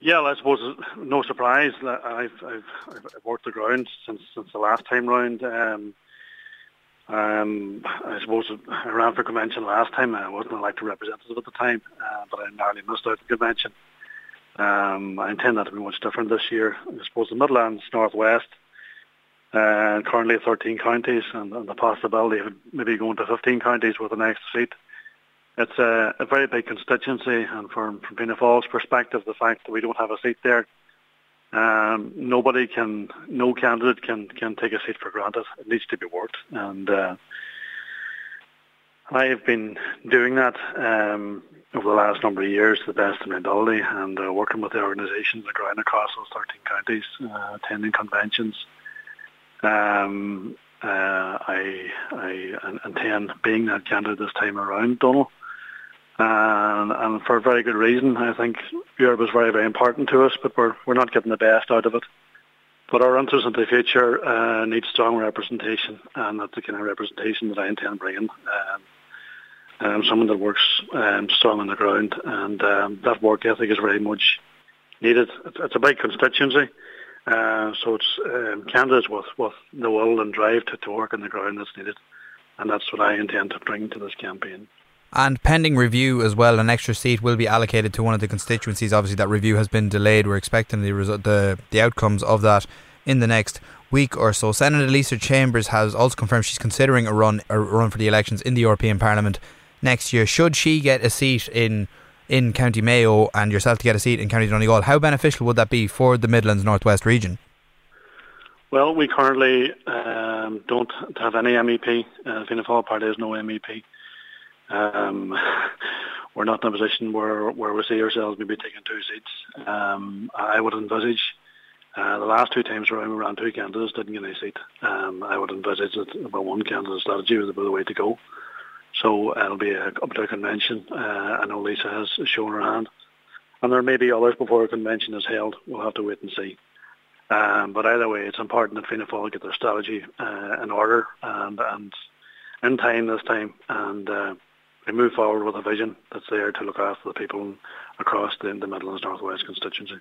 Yeah, well, I suppose no surprise. I've, I've, I've worked the ground since since the last time round. Um, um, I suppose I ran for convention last time. I wasn't elected representative at the time, uh, but I narrowly missed out the convention. Um, I intend that to be much different this year. I suppose the Midlands, Northwest, uh, currently 13 counties, and, and, the possibility of maybe going to 15 counties with the next seat. It's a, a very big constituency, and from, from Fianna perspective, the fact that we don't have a seat there um, nobody can, no candidate can, can take a seat for granted. It needs to be worked. And uh, I have been doing that um, over the last number of years to the best of my ability and uh, working with the organisations the ground across those 13 counties, uh, attending conventions. Um, uh, I, I intend being that candidate this time around, Donald and, and for a very good reason. I think Europe is very, very important to us, but we're we're not getting the best out of it. But our interest in the future uh, needs strong representation, and that's the kind of representation that I intend bringing. Um, um, someone that works um, strong on the ground, and um, that work ethic is very much needed. It's, it's a big constituency, uh, so it's um, candidates with, with the will and drive to, to work on the ground that's needed, and that's what I intend to bring to this campaign. And pending review as well, an extra seat will be allocated to one of the constituencies. Obviously, that review has been delayed. We're expecting the result, the the outcomes of that in the next week or so. Senator Lisa Chambers has also confirmed she's considering a run a run for the elections in the European Parliament next year. Should she get a seat in in County Mayo and yourself to get a seat in County Donegal, how beneficial would that be for the Midlands Northwest region? Well, we currently um, don't have any MEP. Uh, Fianna Fáil Party has no MEP. Um, we're not in a position where, where we see ourselves maybe taking two seats. Um, I would envisage uh, the last two times around we ran two candidates, didn't get any seat. Um, I would envisage that about one candidate strategy was the way to go. So it'll be a, up to a convention. Uh, I know Lisa has shown her hand. And there may be others before a convention is held. We'll have to wait and see. Um, but either way, it's important that Fianna Fáil get their strategy uh, in order and, and in time this time. And uh, we move forward with a vision that's there to look after the people across the, the Midlands Northwest constituency.